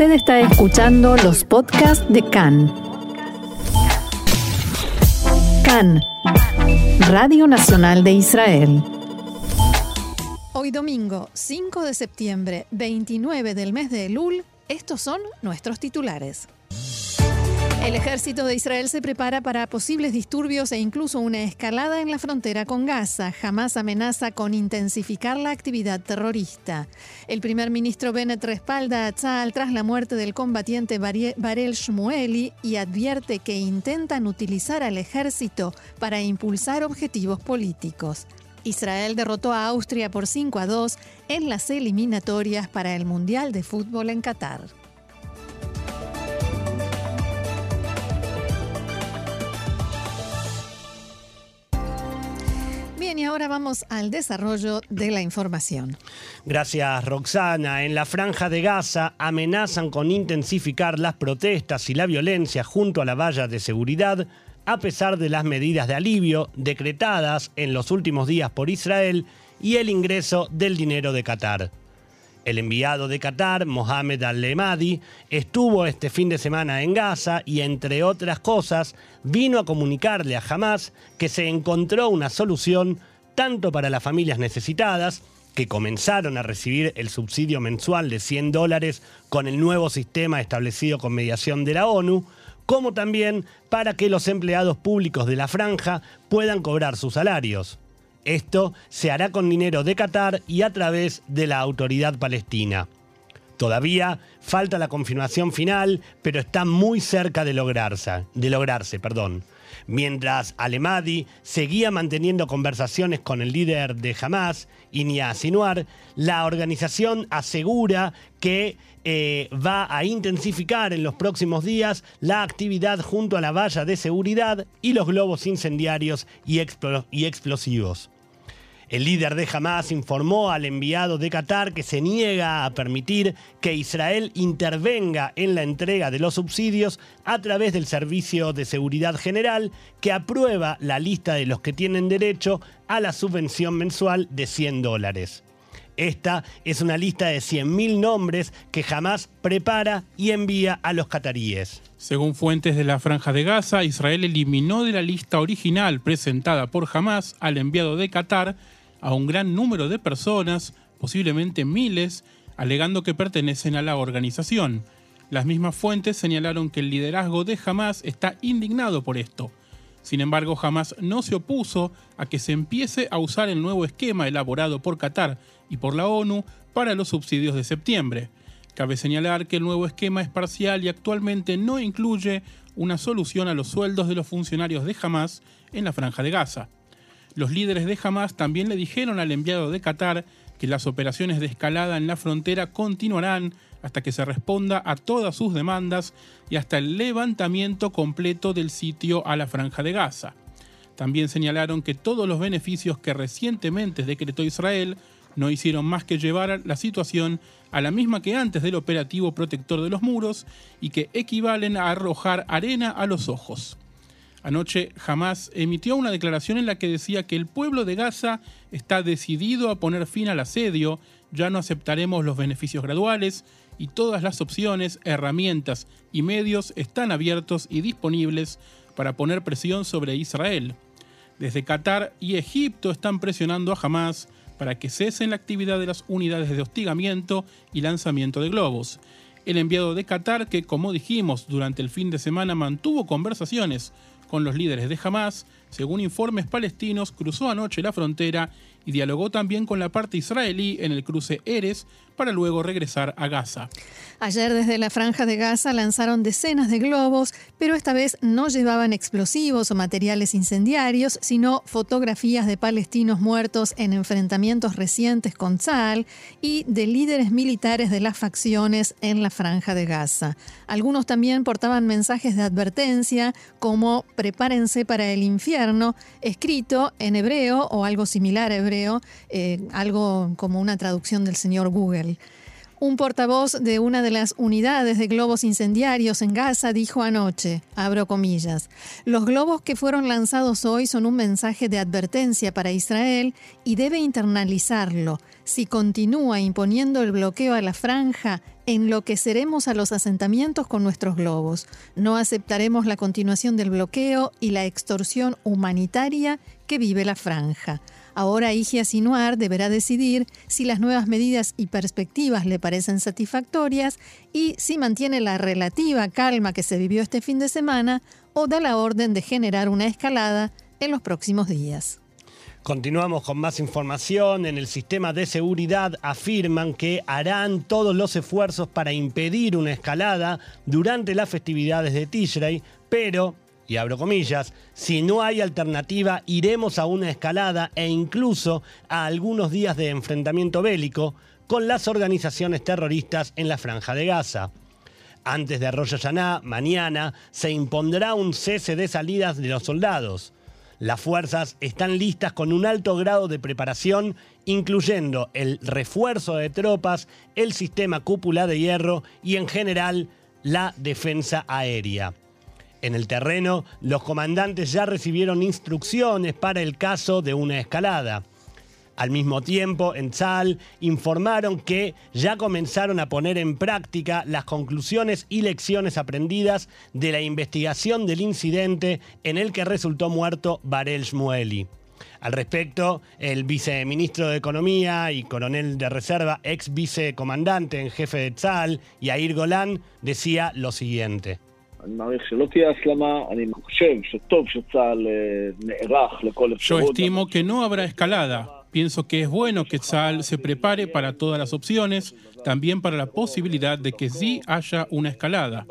Usted está escuchando los podcasts de CAN. CAN, Radio Nacional de Israel. Hoy domingo, 5 de septiembre, 29 del mes de Elul, estos son nuestros titulares. El ejército de Israel se prepara para posibles disturbios e incluso una escalada en la frontera con Gaza. Jamás amenaza con intensificar la actividad terrorista. El primer ministro Bennett respalda a Tzal tras la muerte del combatiente Barel Shmueli y advierte que intentan utilizar al ejército para impulsar objetivos políticos. Israel derrotó a Austria por 5 a 2 en las eliminatorias para el Mundial de Fútbol en Qatar. Bien, y ahora vamos al desarrollo de la información. Gracias, Roxana. En la franja de Gaza amenazan con intensificar las protestas y la violencia junto a la valla de seguridad, a pesar de las medidas de alivio decretadas en los últimos días por Israel y el ingreso del dinero de Qatar. El enviado de Qatar, Mohamed Al-Lemadi, estuvo este fin de semana en Gaza y, entre otras cosas, vino a comunicarle a Hamas que se encontró una solución tanto para las familias necesitadas, que comenzaron a recibir el subsidio mensual de 100 dólares con el nuevo sistema establecido con mediación de la ONU, como también para que los empleados públicos de la franja puedan cobrar sus salarios. Esto se hará con dinero de Qatar y a través de la autoridad palestina. Todavía falta la confirmación final, pero está muy cerca de lograrse. De lograrse perdón. Mientras Alemadi seguía manteniendo conversaciones con el líder de Hamas, Inia Sinuar, la organización asegura que eh, va a intensificar en los próximos días la actividad junto a la valla de seguridad y los globos incendiarios y explosivos. El líder de Hamas informó al enviado de Qatar que se niega a permitir que Israel intervenga en la entrega de los subsidios a través del Servicio de Seguridad General, que aprueba la lista de los que tienen derecho a la subvención mensual de 100 dólares. Esta es una lista de 100.000 nombres que jamás prepara y envía a los cataríes. Según fuentes de la Franja de Gaza, Israel eliminó de la lista original presentada por Hamas al enviado de Qatar a un gran número de personas, posiblemente miles, alegando que pertenecen a la organización. Las mismas fuentes señalaron que el liderazgo de Hamas está indignado por esto. Sin embargo, Hamas no se opuso a que se empiece a usar el nuevo esquema elaborado por Qatar y por la ONU para los subsidios de septiembre. Cabe señalar que el nuevo esquema es parcial y actualmente no incluye una solución a los sueldos de los funcionarios de Hamas en la franja de Gaza. Los líderes de Hamas también le dijeron al enviado de Qatar que las operaciones de escalada en la frontera continuarán hasta que se responda a todas sus demandas y hasta el levantamiento completo del sitio a la franja de Gaza. También señalaron que todos los beneficios que recientemente decretó Israel no hicieron más que llevar la situación a la misma que antes del operativo protector de los muros y que equivalen a arrojar arena a los ojos. Anoche Hamas emitió una declaración en la que decía que el pueblo de Gaza está decidido a poner fin al asedio, ya no aceptaremos los beneficios graduales y todas las opciones, herramientas y medios están abiertos y disponibles para poner presión sobre Israel. Desde Qatar y Egipto están presionando a Hamas para que cesen la actividad de las unidades de hostigamiento y lanzamiento de globos. El enviado de Qatar, que como dijimos durante el fin de semana mantuvo conversaciones con los líderes de Hamas, según informes palestinos, cruzó anoche la frontera y dialogó también con la parte israelí en el cruce Eres para luego regresar a Gaza. Ayer desde la franja de Gaza lanzaron decenas de globos, pero esta vez no llevaban explosivos o materiales incendiarios, sino fotografías de palestinos muertos en enfrentamientos recientes con Tzal y de líderes militares de las facciones en la franja de Gaza. Algunos también portaban mensajes de advertencia como prepárense para el infierno, escrito en hebreo o algo similar a hebreo, eh, algo como una traducción del señor Google. Un portavoz de una de las unidades de globos incendiarios en Gaza dijo anoche, abro comillas, los globos que fueron lanzados hoy son un mensaje de advertencia para Israel y debe internalizarlo. Si continúa imponiendo el bloqueo a la franja, enloqueceremos a los asentamientos con nuestros globos. No aceptaremos la continuación del bloqueo y la extorsión humanitaria que vive la franja. Ahora Igia Sinuar deberá decidir si las nuevas medidas y perspectivas le parecen satisfactorias y si mantiene la relativa calma que se vivió este fin de semana o da la orden de generar una escalada en los próximos días. Continuamos con más información. En el sistema de seguridad afirman que harán todos los esfuerzos para impedir una escalada durante las festividades de Tishrei, pero, y abro comillas, si no hay alternativa iremos a una escalada e incluso a algunos días de enfrentamiento bélico con las organizaciones terroristas en la franja de Gaza. Antes de Rosh Hashanah, mañana, se impondrá un cese de salidas de los soldados. Las fuerzas están listas con un alto grado de preparación, incluyendo el refuerzo de tropas, el sistema cúpula de hierro y en general la defensa aérea. En el terreno, los comandantes ya recibieron instrucciones para el caso de una escalada. Al mismo tiempo, en Tzal informaron que ya comenzaron a poner en práctica las conclusiones y lecciones aprendidas de la investigación del incidente en el que resultó muerto Barel Shmueli. Al respecto, el viceministro de Economía y coronel de reserva, ex vicecomandante en jefe de Tzal, Yair Golan, decía lo siguiente. Yo estimo que no habrá escalada. Pienso que es bueno que Tzal se prepare para todas las opciones, también para la posibilidad de que sí haya una escalada.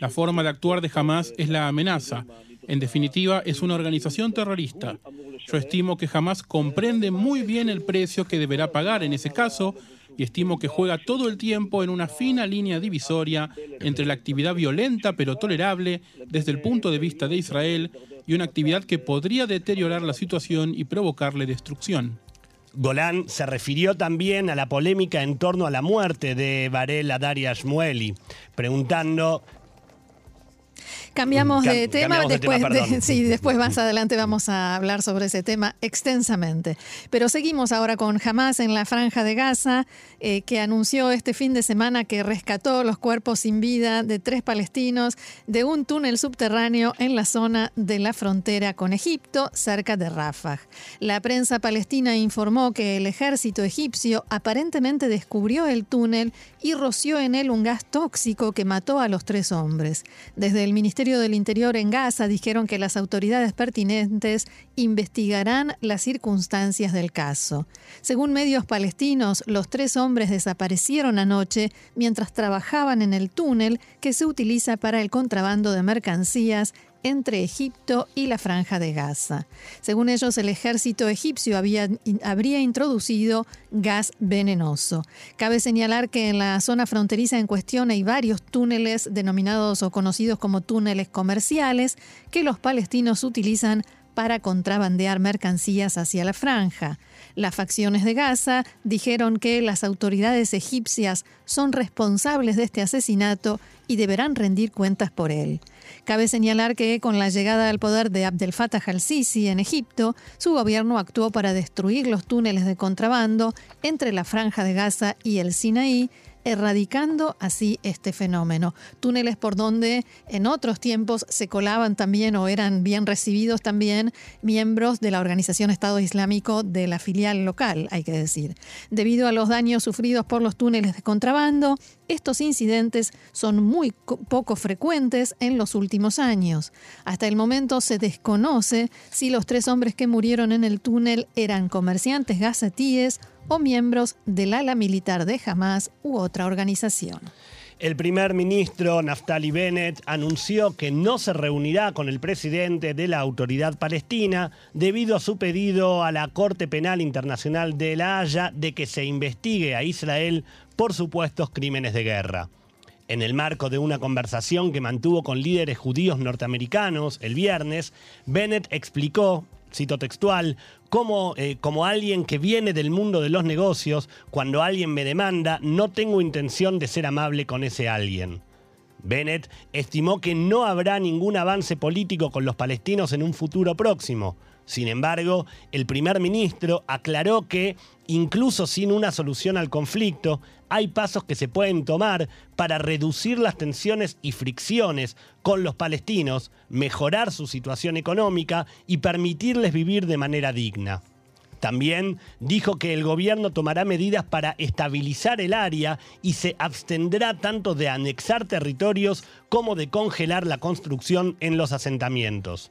La forma de actuar de Hamas es la amenaza. En definitiva, es una organización terrorista. Yo estimo que Hamas comprende muy bien el precio que deberá pagar en ese caso y estimo que juega todo el tiempo en una fina línea divisoria entre la actividad violenta pero tolerable desde el punto de vista de Israel y una actividad que podría deteriorar la situación y provocarle destrucción. Golán se refirió también a la polémica en torno a la muerte de Varela Daria Shmueli, preguntando Cambiamos de tema, después, sí, después más adelante vamos a hablar sobre ese tema extensamente. Pero seguimos ahora con Hamas en la franja de Gaza, eh, que anunció este fin de semana que rescató los cuerpos sin vida de tres palestinos de un túnel subterráneo en la zona de la frontera con Egipto, cerca de Rafah. La prensa palestina informó que el ejército egipcio aparentemente descubrió el túnel y roció en él un gas tóxico que mató a los tres hombres. Desde el Ministerio Ministerio del Interior en Gaza dijeron que las autoridades pertinentes investigarán las circunstancias del caso. Según medios palestinos, los tres hombres desaparecieron anoche mientras trabajaban en el túnel que se utiliza para el contrabando de mercancías entre Egipto y la franja de Gaza. Según ellos, el ejército egipcio habría introducido gas venenoso. Cabe señalar que en la zona fronteriza en cuestión hay varios túneles denominados o conocidos como túneles comerciales que los palestinos utilizan para contrabandear mercancías hacia la franja. Las facciones de Gaza dijeron que las autoridades egipcias son responsables de este asesinato y deberán rendir cuentas por él. Cabe señalar que con la llegada al poder de Abdel Fattah al-Sisi en Egipto, su gobierno actuó para destruir los túneles de contrabando entre la franja de Gaza y el Sinaí erradicando así este fenómeno. Túneles por donde en otros tiempos se colaban también o eran bien recibidos también miembros de la Organización Estado Islámico de la filial local, hay que decir. Debido a los daños sufridos por los túneles de contrabando, estos incidentes son muy poco frecuentes en los últimos años. Hasta el momento se desconoce si los tres hombres que murieron en el túnel eran comerciantes gazatíes o miembros del ala militar de Hamas u otra organización. El primer ministro Naftali Bennett anunció que no se reunirá con el presidente de la autoridad palestina debido a su pedido a la Corte Penal Internacional de La Haya de que se investigue a Israel por supuestos crímenes de guerra. En el marco de una conversación que mantuvo con líderes judíos norteamericanos el viernes, Bennett explicó cito textual, como, eh, como alguien que viene del mundo de los negocios, cuando alguien me demanda, no tengo intención de ser amable con ese alguien. Bennett estimó que no habrá ningún avance político con los palestinos en un futuro próximo. Sin embargo, el primer ministro aclaró que, incluso sin una solución al conflicto, hay pasos que se pueden tomar para reducir las tensiones y fricciones con los palestinos, mejorar su situación económica y permitirles vivir de manera digna. También dijo que el gobierno tomará medidas para estabilizar el área y se abstendrá tanto de anexar territorios como de congelar la construcción en los asentamientos.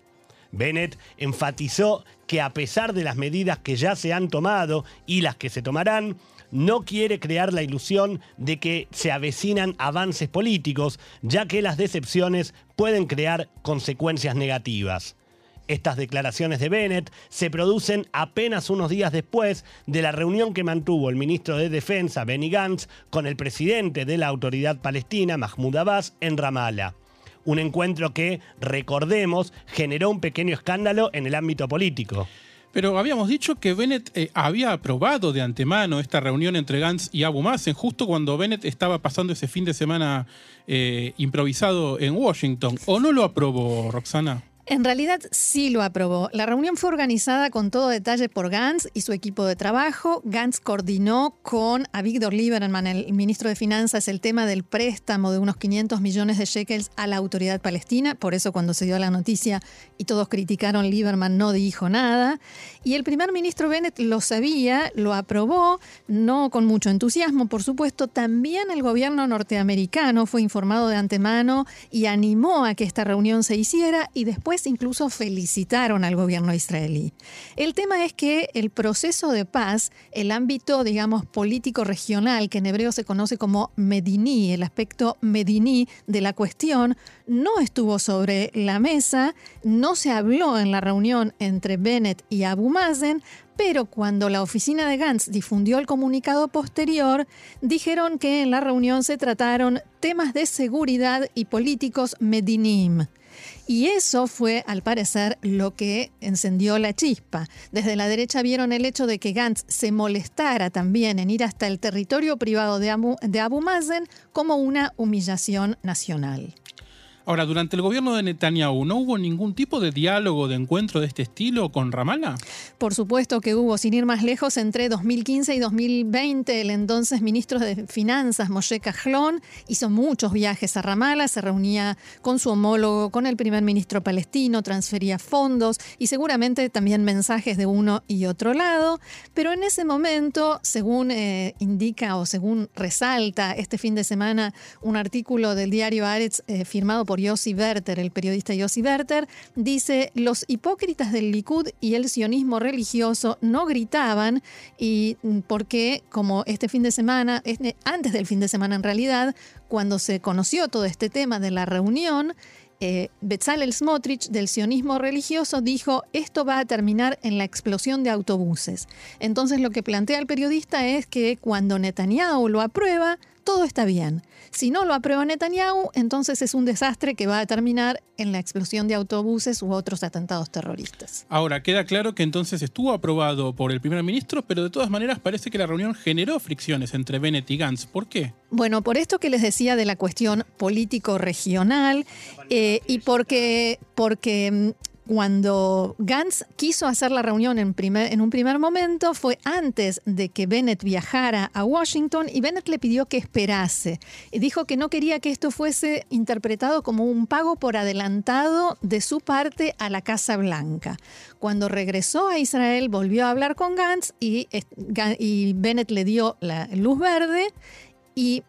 Bennett enfatizó que a pesar de las medidas que ya se han tomado y las que se tomarán, no quiere crear la ilusión de que se avecinan avances políticos, ya que las decepciones pueden crear consecuencias negativas. Estas declaraciones de Bennett se producen apenas unos días después de la reunión que mantuvo el ministro de Defensa, Benny Gantz, con el presidente de la autoridad palestina, Mahmoud Abbas, en Ramallah. Un encuentro que, recordemos, generó un pequeño escándalo en el ámbito político. Pero habíamos dicho que Bennett eh, había aprobado de antemano esta reunión entre Gantz y Abu Mazen, justo cuando Bennett estaba pasando ese fin de semana eh, improvisado en Washington. ¿O no lo aprobó, Roxana? En realidad sí lo aprobó. La reunión fue organizada con todo detalle por Gantz y su equipo de trabajo. Gantz coordinó con a Víctor Lieberman, el ministro de Finanzas, el tema del préstamo de unos 500 millones de shekels a la autoridad palestina. Por eso cuando se dio la noticia y todos criticaron, Lieberman no dijo nada. Y el primer ministro Bennett lo sabía, lo aprobó, no con mucho entusiasmo, por supuesto. También el gobierno norteamericano fue informado de antemano y animó a que esta reunión se hiciera y después incluso felicitaron al gobierno israelí. El tema es que el proceso de paz, el ámbito, digamos, político regional, que en hebreo se conoce como Mediní, el aspecto Mediní de la cuestión, no estuvo sobre la mesa, no se habló en la reunión entre Bennett y Abu Mazen, pero cuando la oficina de Gantz difundió el comunicado posterior, dijeron que en la reunión se trataron temas de seguridad y políticos medinim. Y eso fue, al parecer, lo que encendió la chispa. Desde la derecha vieron el hecho de que Gantz se molestara también en ir hasta el territorio privado de Abu, de Abu Mazen como una humillación nacional. Ahora, durante el gobierno de Netanyahu, ¿no hubo ningún tipo de diálogo, de encuentro de este estilo con Ramallah? Por supuesto que hubo, sin ir más lejos, entre 2015 y 2020, el entonces ministro de Finanzas, Moshe Kahlon, hizo muchos viajes a Ramallah, se reunía con su homólogo, con el primer ministro palestino, transfería fondos y seguramente también mensajes de uno y otro lado. Pero en ese momento, según eh, indica o según resalta este fin de semana un artículo del diario Aretz eh, firmado por Yossi Werther, el periodista Yossi Werther, dice, los hipócritas del Likud y el sionismo religioso no gritaban y mm, porque como este fin de semana, antes del fin de semana en realidad, cuando se conoció todo este tema de la reunión, eh, Bezalel Smotrich del sionismo religioso dijo, esto va a terminar en la explosión de autobuses. Entonces lo que plantea el periodista es que cuando Netanyahu lo aprueba, todo está bien. Si no lo aprueba Netanyahu, entonces es un desastre que va a terminar en la explosión de autobuses u otros atentados terroristas. Ahora, queda claro que entonces estuvo aprobado por el primer ministro, pero de todas maneras parece que la reunión generó fricciones entre Bennett y Gantz. ¿Por qué? Bueno, por esto que les decía de la cuestión político-regional eh, y porque, porque mm, cuando Gantz quiso hacer la reunión en, un primer momento fue antes de que Bennett viajara a Washington y Bennett le pidió que esperase. Y dijo que no quería que esto fuese interpretado como un pago por adelantado de su parte a la Casa Blanca. Cuando regresó a Israel volvió a hablar con Gantz y, y Bennett le dio la luz verde y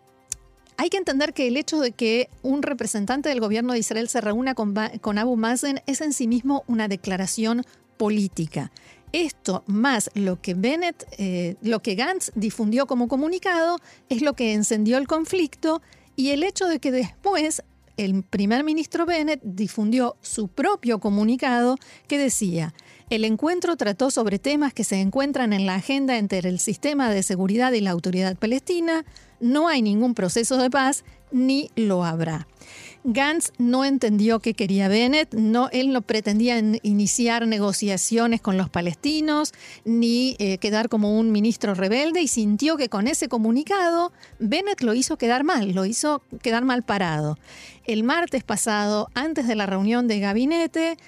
hay que entender que el hecho de que un representante del gobierno de Israel se reúna con, Abu Mazen es en sí mismo una declaración política. Esto más lo que Bennett, eh, lo que Gantz difundió como comunicado, es lo que encendió el conflicto y el hecho de que después el primer ministro Bennett difundió su propio comunicado que decía, el encuentro trató sobre temas que se encuentran en la agenda entre el sistema de seguridad y la autoridad palestina, no hay ningún proceso de paz ni lo habrá. Gantz no entendió qué quería Bennett, no, él no pretendía iniciar negociaciones con los palestinos ni eh, quedar como un ministro rebelde y sintió que con ese comunicado Bennett lo hizo quedar mal, lo hizo quedar mal parado. El martes pasado, antes de la reunión de gabinete,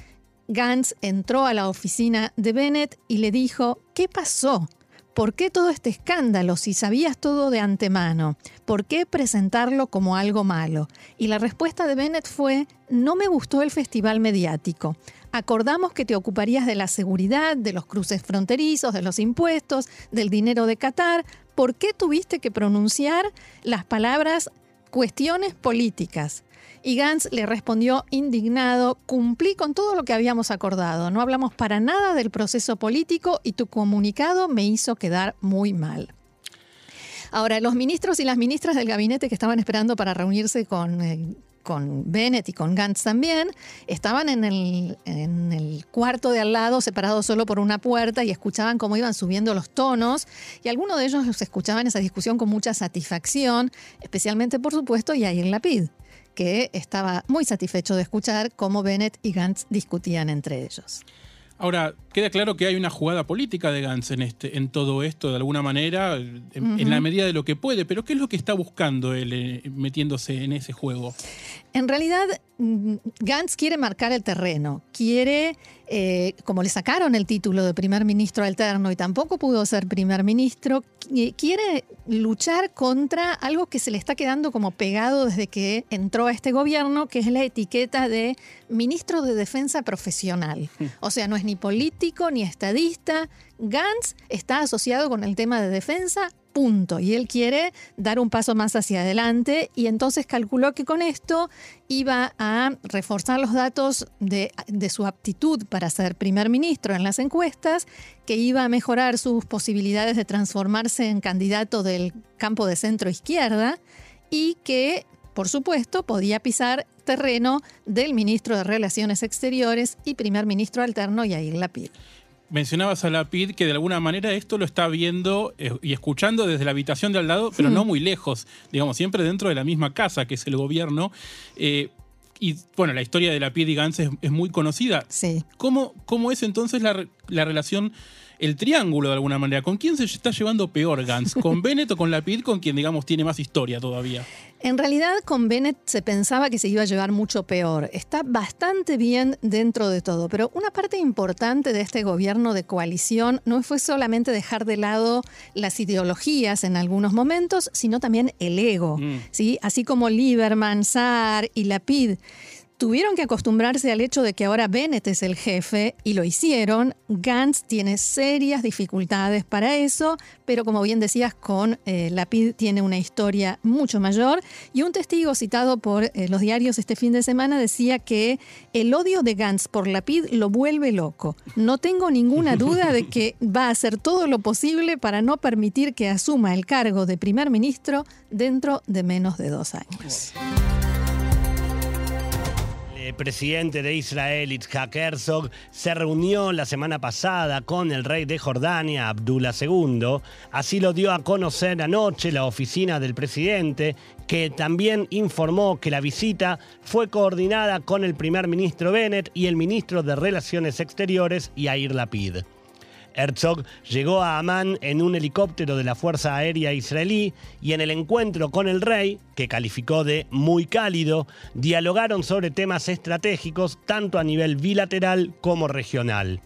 Gantz entró a la oficina de Bennett y le dijo, ¿qué pasó? ¿Por qué todo este escándalo si sabías todo de antemano? ¿Por qué presentarlo como algo malo? Y la respuesta de Bennett fue, no me gustó el festival mediático. Acordamos que te ocuparías de la seguridad, de los cruces fronterizos, de los impuestos, del dinero de Qatar. ¿Por qué tuviste que pronunciar las palabras cuestiones políticas? Y Gantz le respondió indignado, cumplí con todo lo que habíamos acordado, no hablamos para nada del proceso político y tu comunicado me hizo quedar muy mal. Ahora, los ministros y las ministras del gabinete que estaban esperando para reunirse con, eh, con Bennett y con Gantz también, estaban en el, en el, cuarto de al lado, separados solo por una puerta, y escuchaban cómo iban subiendo los tonos, y algunos de ellos los escuchaban esa discusión con mucha satisfacción, especialmente, por supuesto, Yair Lapid que estaba muy satisfecho de escuchar cómo Bennett y Gantz discutían entre ellos. Ahora, queda claro que hay una jugada política de Gantz en, este, en todo esto, de alguna manera, en, la medida de lo que puede, pero ¿qué es lo que está buscando él eh, metiéndose en ese juego? En realidad, mm, Gantz quiere marcar el terreno, quiere, eh, como le sacaron el título de primer ministro alterno y tampoco pudo ser primer ministro, quiere luchar contra algo que se le está quedando como pegado desde que entró a este gobierno, que es la etiqueta de ministro de defensa profesional. Hmm. O sea, no es ni político ni estadista. Gantz está asociado con el tema de defensa punto. Y él quiere dar un paso más hacia adelante y entonces calculó que con esto iba a reforzar los datos de, su aptitud para ser primer ministro en las encuestas, que iba a mejorar sus posibilidades de transformarse en candidato del campo de centro izquierda y que, por supuesto, podía pisar terreno del ministro de Relaciones Exteriores y primer ministro alterno Yair Lapid mencionabas a la PID que de alguna manera esto lo está viendo eh, y escuchando desde la habitación de al lado, pero no muy lejos, digamos, siempre dentro de la misma casa que es el gobierno. Eh, y bueno, la historia de la PID y Gantz es, muy conocida. Sí. ¿Cómo, ¿Cómo, es entonces la, la relación el triángulo de alguna manera. ¿Con quién se está llevando peor Gantz? ¿Con Bennett o con Lapid, con quien, digamos, tiene más historia todavía? En realidad, con Bennett se pensaba que se iba a llevar mucho peor. Está bastante bien dentro de todo, pero una parte importante de este gobierno de coalición no fue solamente dejar de lado las ideologías en algunos momentos, sino también el ego. Mm. ¿sí? Así como Lieberman, Saar y Lapid Tuvieron que acostumbrarse al hecho de que ahora Bennett es el jefe y lo hicieron. Gantz tiene serias dificultades para eso, pero como bien decías, con eh, Lapid tiene una historia mucho mayor. Y un testigo citado por eh, los diarios este fin de semana decía que el odio de Gantz por Lapid lo vuelve loco. No tengo ninguna duda de que va a hacer todo lo posible para no permitir que asuma el cargo de primer ministro dentro de menos de dos años presidente de Israel, Itzhak Herzog, se reunió la semana pasada con el rey de Jordania, Abdullah II. Así lo dio a conocer anoche la oficina del presidente, que también informó que la visita fue coordinada con el primer ministro Bennett y el ministro de Relaciones Exteriores, Yair Lapid. Herzog llegó a Amán en un helicóptero de la Fuerza Aérea Israelí y en el encuentro con el rey, que calificó de muy cálido, dialogaron sobre temas estratégicos tanto a nivel bilateral como regional.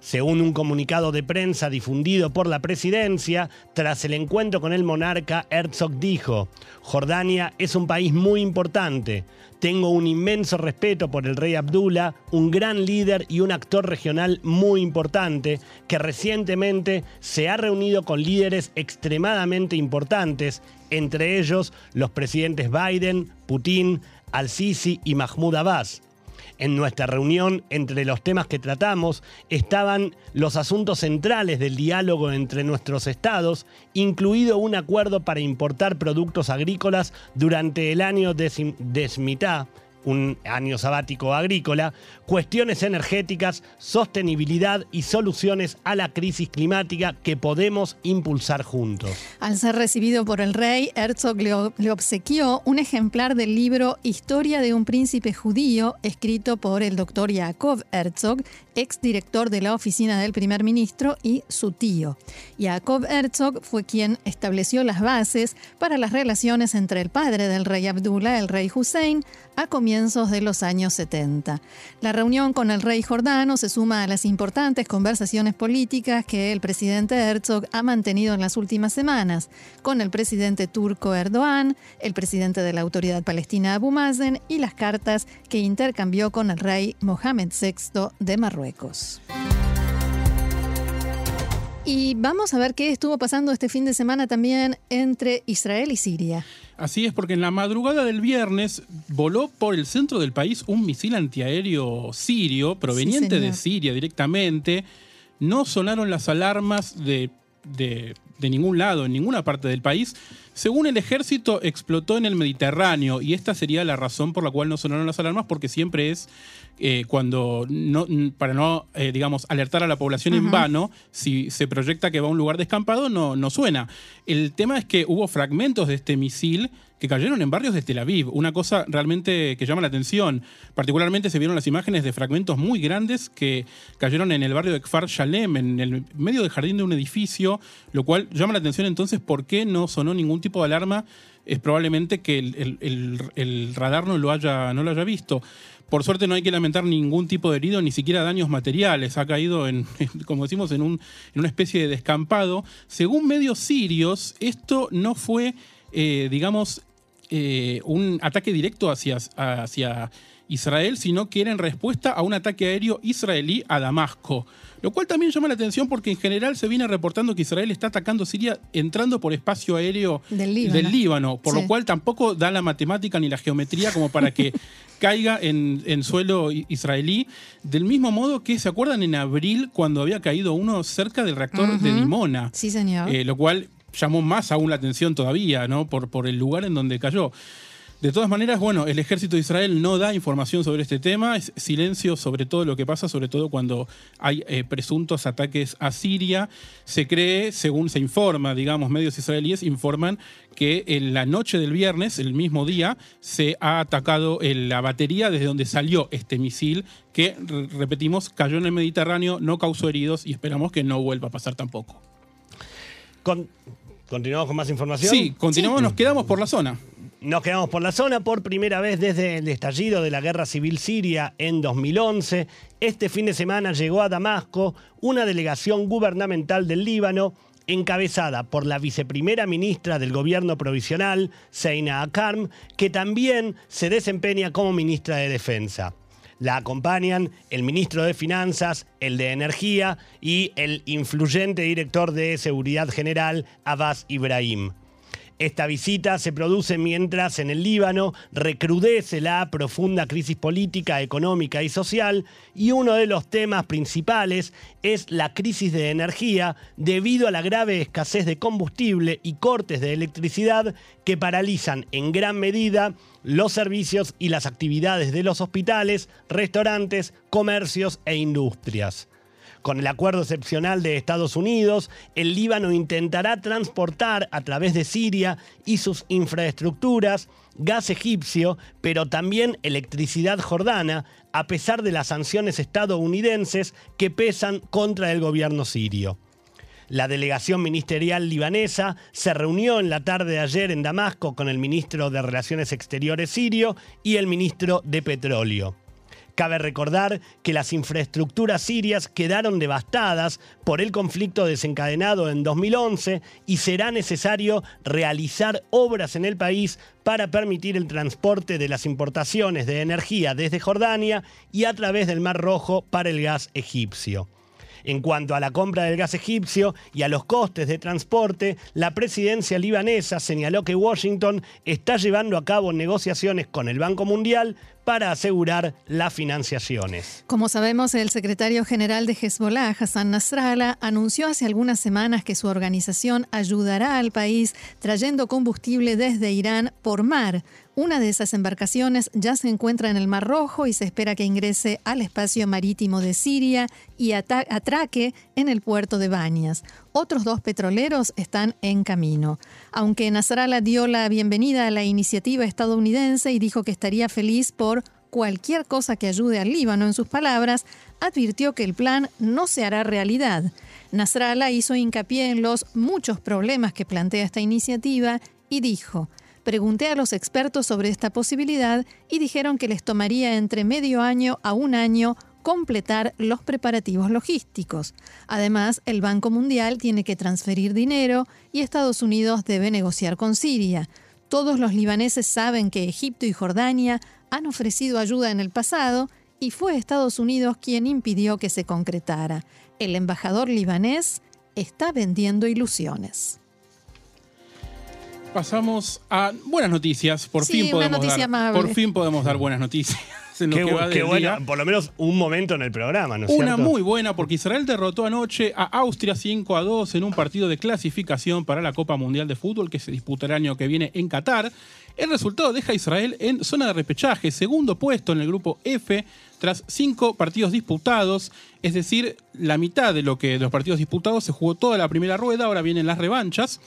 Según un comunicado de prensa difundido por la presidencia, tras el encuentro con el monarca, Herzog dijo, Jordania es un país muy importante. Tengo un inmenso respeto por el rey Abdullah, un gran líder y un actor regional muy importante, que recientemente se ha reunido con líderes extremadamente importantes, entre ellos los presidentes Biden, Putin, Al-Sisi y Mahmoud Abbas. En nuestra reunión, entre los temas que tratamos, estaban los asuntos centrales del diálogo entre nuestros estados, incluido un acuerdo para importar productos agrícolas durante el año de, un año sabático agrícola, cuestiones energéticas, sostenibilidad y soluciones a la crisis climática que podemos impulsar juntos. Al ser recibido por el rey, Herzog le, obsequió un ejemplar del libro Historia de un príncipe judío, escrito por el doctor Jacob Herzog, exdirector de la oficina del primer ministro y su tío. Jacob Herzog fue quien estableció las bases para las relaciones entre el padre del rey Abdullah, el rey Hussein, a comienzos de los años 70. La reunión con el rey jordano se suma a las importantes conversaciones políticas que el presidente Herzog ha mantenido en las últimas semanas con el presidente turco Erdogan, el presidente de la Autoridad Palestina Abu Mazen y las cartas que intercambió con el rey Mohamed VI de Marruecos. Y vamos a ver qué estuvo pasando este fin de semana también entre Israel y Siria. Así es, porque en la madrugada del viernes voló por el centro del país un misil antiaéreo sirio, proveniente de Siria directamente. No sonaron las alarmas de, de, de ningún lado, en ninguna parte del país. Según el ejército, explotó en el Mediterráneo y esta sería la razón por la cual no sonaron las alarmas, porque siempre es eh, cuando no, para no, eh, digamos, alertar a la población en vano, si se proyecta que va a un lugar descampado, no, no suena. El tema es que hubo fragmentos de este misil que cayeron en barrios de Tel Aviv, una cosa realmente que llama la atención. Particularmente se vieron las imágenes de fragmentos muy grandes que cayeron en el barrio de Kfar Shalem, en el medio del jardín de un edificio, lo cual llama la atención entonces por qué no sonó ningún tipo de alarma. Es probablemente que el, radar no lo, haya, no lo haya visto. Por suerte no hay que lamentar ningún tipo de herido, ni siquiera daños materiales. Ha caído en, como decimos, en, un, en una especie de descampado. Según medios sirios, esto no fue, eh, digamos, eh, un ataque directo hacia, hacia Israel, sino que era en respuesta a un ataque aéreo israelí a Damasco. Lo cual también llama la atención porque en general se viene reportando que Israel está atacando Siria entrando por espacio aéreo del Líbano, por lo cual tampoco da la matemática ni la geometría como para que caiga en, suelo israelí. Del mismo modo que se acuerdan en abril cuando había caído uno cerca del reactor de Dimona. Sí, señor. Eh, lo cual llamó más aún la atención todavía, ¿no? Por, por el lugar en donde cayó. De todas maneras, bueno, el ejército de Israel no da información sobre este tema, es silencio sobre todo lo que pasa, sobre todo cuando hay eh, presuntos ataques a Siria. Se cree, según se informa, digamos, medios israelíes informan que en la noche del viernes, el mismo día, se ha atacado la batería desde donde salió este misil que, repetimos, cayó en el Mediterráneo, no causó heridos y esperamos que no vuelva a pasar tampoco. ¿Continuamos con más información? Sí, continuamos, nos quedamos por la zona. Nos quedamos por la zona por primera vez desde el estallido de la guerra civil siria en 2011. Este fin de semana llegó a Damasco una delegación gubernamental del Líbano encabezada por la viceprimera ministra del gobierno provisional, Seina Akarm, que también se desempeña como ministra de Defensa. La acompañan el ministro de Finanzas, el de Energía y el influyente director de Seguridad General, Abbas Ibrahim. Esta visita se produce mientras en el Líbano recrudece la profunda crisis política, económica y social y uno de los temas principales es la crisis de energía debido a la grave escasez de combustible y cortes de electricidad que paralizan en gran medida los servicios y las actividades de los hospitales, restaurantes, comercios e industrias. Con el acuerdo excepcional de Estados Unidos, el Líbano intentará transportar a través de Siria y sus infraestructuras gas egipcio, pero también electricidad jordana, a pesar de las sanciones estadounidenses que pesan contra el gobierno sirio. La delegación ministerial libanesa se reunió en la tarde de ayer en Damasco con el ministro de Relaciones Exteriores sirio y el ministro de Petróleo. Cabe recordar que las infraestructuras sirias quedaron devastadas por el conflicto desencadenado en 2011 y será necesario realizar obras en el país para permitir el transporte de las importaciones de energía desde Jordania y a través del Mar Rojo para el gas egipcio. En cuanto a la compra del gas egipcio y a los costes de transporte, la presidencia libanesa señaló que Washington está llevando a cabo negociaciones con el Banco Mundial para asegurar las financiaciones. Como sabemos, el secretario general de Hezbollah, Hassan Nasrallah, anunció hace algunas semanas que su organización ayudará al país trayendo combustible desde Irán por mar una de esas embarcaciones ya se encuentra en el Mar Rojo y se espera que ingrese al espacio marítimo de Siria y atraque en el puerto de Banias. Otros dos petroleros están en camino. Aunque Nasrallah dio la bienvenida a la iniciativa estadounidense y dijo que estaría feliz por cualquier cosa que ayude al Líbano en sus palabras, advirtió que el plan no se hará realidad. Nasrallah hizo hincapié en los muchos problemas que plantea esta iniciativa y dijo, Pregunté a los expertos sobre esta posibilidad y dijeron que les tomaría entre medio año a un año completar los preparativos logísticos. Además, el Banco Mundial tiene que transferir dinero y Estados Unidos debe negociar con Siria. Todos los libaneses saben que Egipto y Jordania han ofrecido ayuda en el pasado y fue Estados Unidos quien impidió que se concretara. El embajador libanés está vendiendo ilusiones. Pasamos a buenas noticias. Por Sí, fin una podemos noticia dar, amable. por fin podemos dar buenas noticias. en lo Qué, que va bu- del qué bueno, día. por lo menos un momento en el programa, ¿no es Una cierto? muy buena porque Israel derrotó anoche a Austria 5 a 2 en un partido de clasificación para la Copa Mundial de Fútbol que se disputará el año que viene en Qatar. El resultado deja a Israel en zona de repechaje, segundo puesto en el grupo F, tras cinco partidos disputados, es decir, la mitad de lo que de los partidos disputados se jugó toda la primera rueda, ahora vienen las revanchas.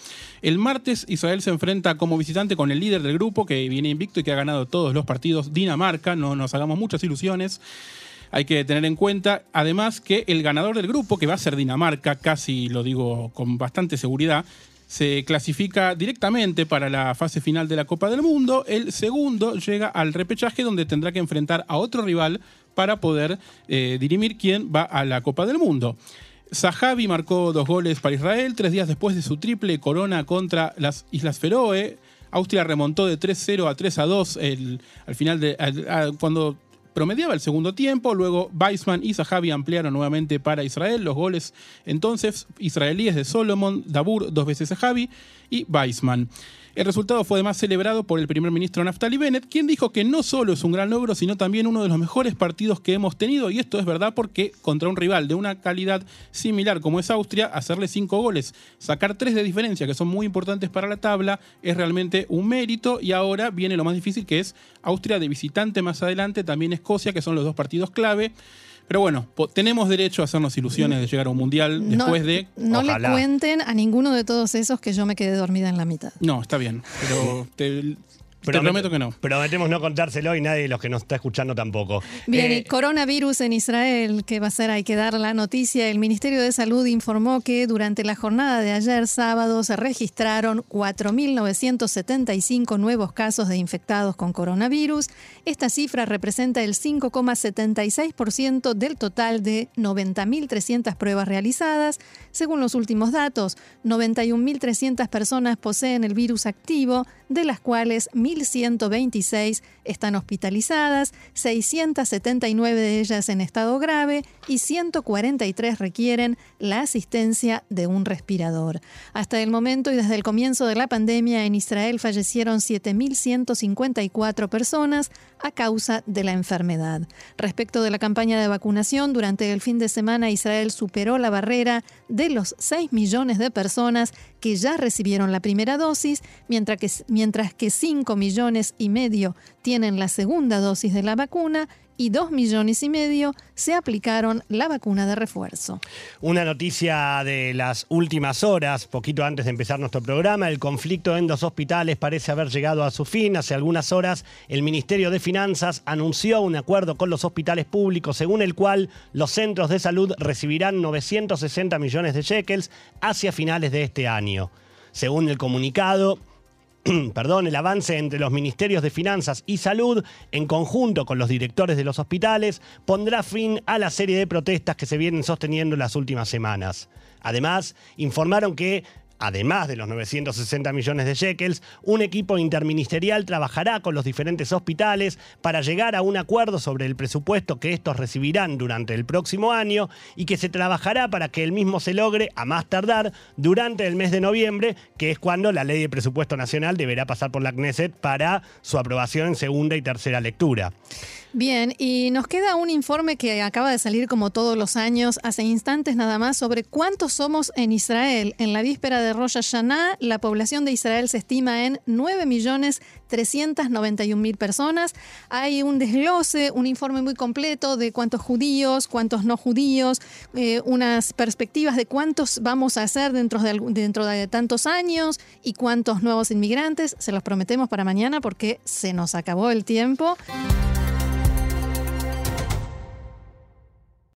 El martes Israel se enfrenta como visitante con el líder del grupo que viene invicto y que ha ganado todos los partidos, Dinamarca, no nos hagamos muchas ilusiones. Hay que tener en cuenta, además, que el ganador del grupo, que va a ser Dinamarca, casi lo digo con bastante seguridad, se clasifica directamente para la fase final de la Copa del Mundo. El segundo llega al repechaje donde tendrá que enfrentar a otro rival para poder eh, dirimir quién va a la Copa del Mundo. Zahavi marcó dos goles para Israel tres días después de su triple corona contra las Islas Feroe. Austria remontó de 3-0 a 3-2 el- al final de cuando promediaba el segundo tiempo. Luego Weissman y Zahavi ampliaron nuevamente para Israel. Los goles entonces israelíes de Solomon, Dabur, dos veces Zahavi y Weissman. El resultado fue además celebrado por el primer ministro Naftali Bennett, quien dijo que no solo es un gran logro, sino también uno de los mejores partidos que hemos tenido. Y esto es verdad porque contra un rival de una calidad similar como es Austria, hacerle cinco goles, sacar tres de diferencia, que son muy importantes para la tabla, es realmente un mérito. Y ahora viene lo más difícil, que es Austria de visitante más adelante, también Escocia, que son los dos partidos clave. Pero bueno, tenemos derecho a hacernos ilusiones de llegar a un mundial No- después de No le cuenten a ninguno de todos esos que yo me quedé dormida en la mitad. No, está bien, pero te, te Promet- prometo que no. Prometemos no contárselo y nadie de los que nos está escuchando tampoco. Bien, Eh, y coronavirus en Israel, que va a ser, hay que dar la noticia. El Ministerio de Salud informó que durante la jornada de ayer sábado se registraron 4.975 nuevos casos de infectados con coronavirus. Esta cifra representa el 5,76% del total de 90.300 pruebas realizadas. Según los últimos datos, 91.300 personas poseen el virus activo, de las cuales 1.126 están hospitalizadas, 679 de ellas en estado grave y 143 requieren la asistencia de un respirador. Hasta el momento y desde el comienzo de la pandemia en Israel fallecieron 7.154 personas a causa de la enfermedad. Respecto de la campaña de vacunación, durante el fin de semana Israel superó la barrera de los 6 millones de personas que ya recibieron la primera dosis, mientras que, mientras que 5 millones y medio tienen la segunda dosis de la vacuna y 2 millones y medio se aplicaron la vacuna de refuerzo. Una noticia de las últimas horas, poquito antes de empezar nuestro programa, el conflicto en dos hospitales parece haber llegado a su fin. Hace algunas horas el Ministerio de Finanzas anunció un acuerdo con los hospitales públicos según el cual los centros de salud recibirán 960 millones de shekels hacia finales de este año. Según el comunicado, perdón, el avance entre los ministerios de Finanzas y Salud, en conjunto con los directores de los hospitales, pondrá fin a la serie de protestas que se vienen sosteniendo en las últimas semanas. Además, informaron que Además de los 960 millones de shekels, un equipo interministerial trabajará con los diferentes hospitales para llegar a un acuerdo sobre el presupuesto que estos recibirán durante el próximo año y que se trabajará para que el mismo se logre a más tardar durante el mes de noviembre, que es cuando la ley de presupuesto nacional deberá pasar por la Knesset para su aprobación en segunda y tercera lectura. Bien, y nos queda un informe que acaba de salir como todos los años, hace instantes nada más, sobre cuántos somos en Israel. En la víspera de Rosh Hashanah, la población de Israel se estima en 9.391.000 personas. Hay un desglose, un informe muy completo de cuántos judíos, cuántos no judíos, eh, unas perspectivas de cuántos vamos a algún- dentro de tantos años y cuántos nuevos inmigrantes. Se los prometemos para mañana porque se nos acabó el tiempo.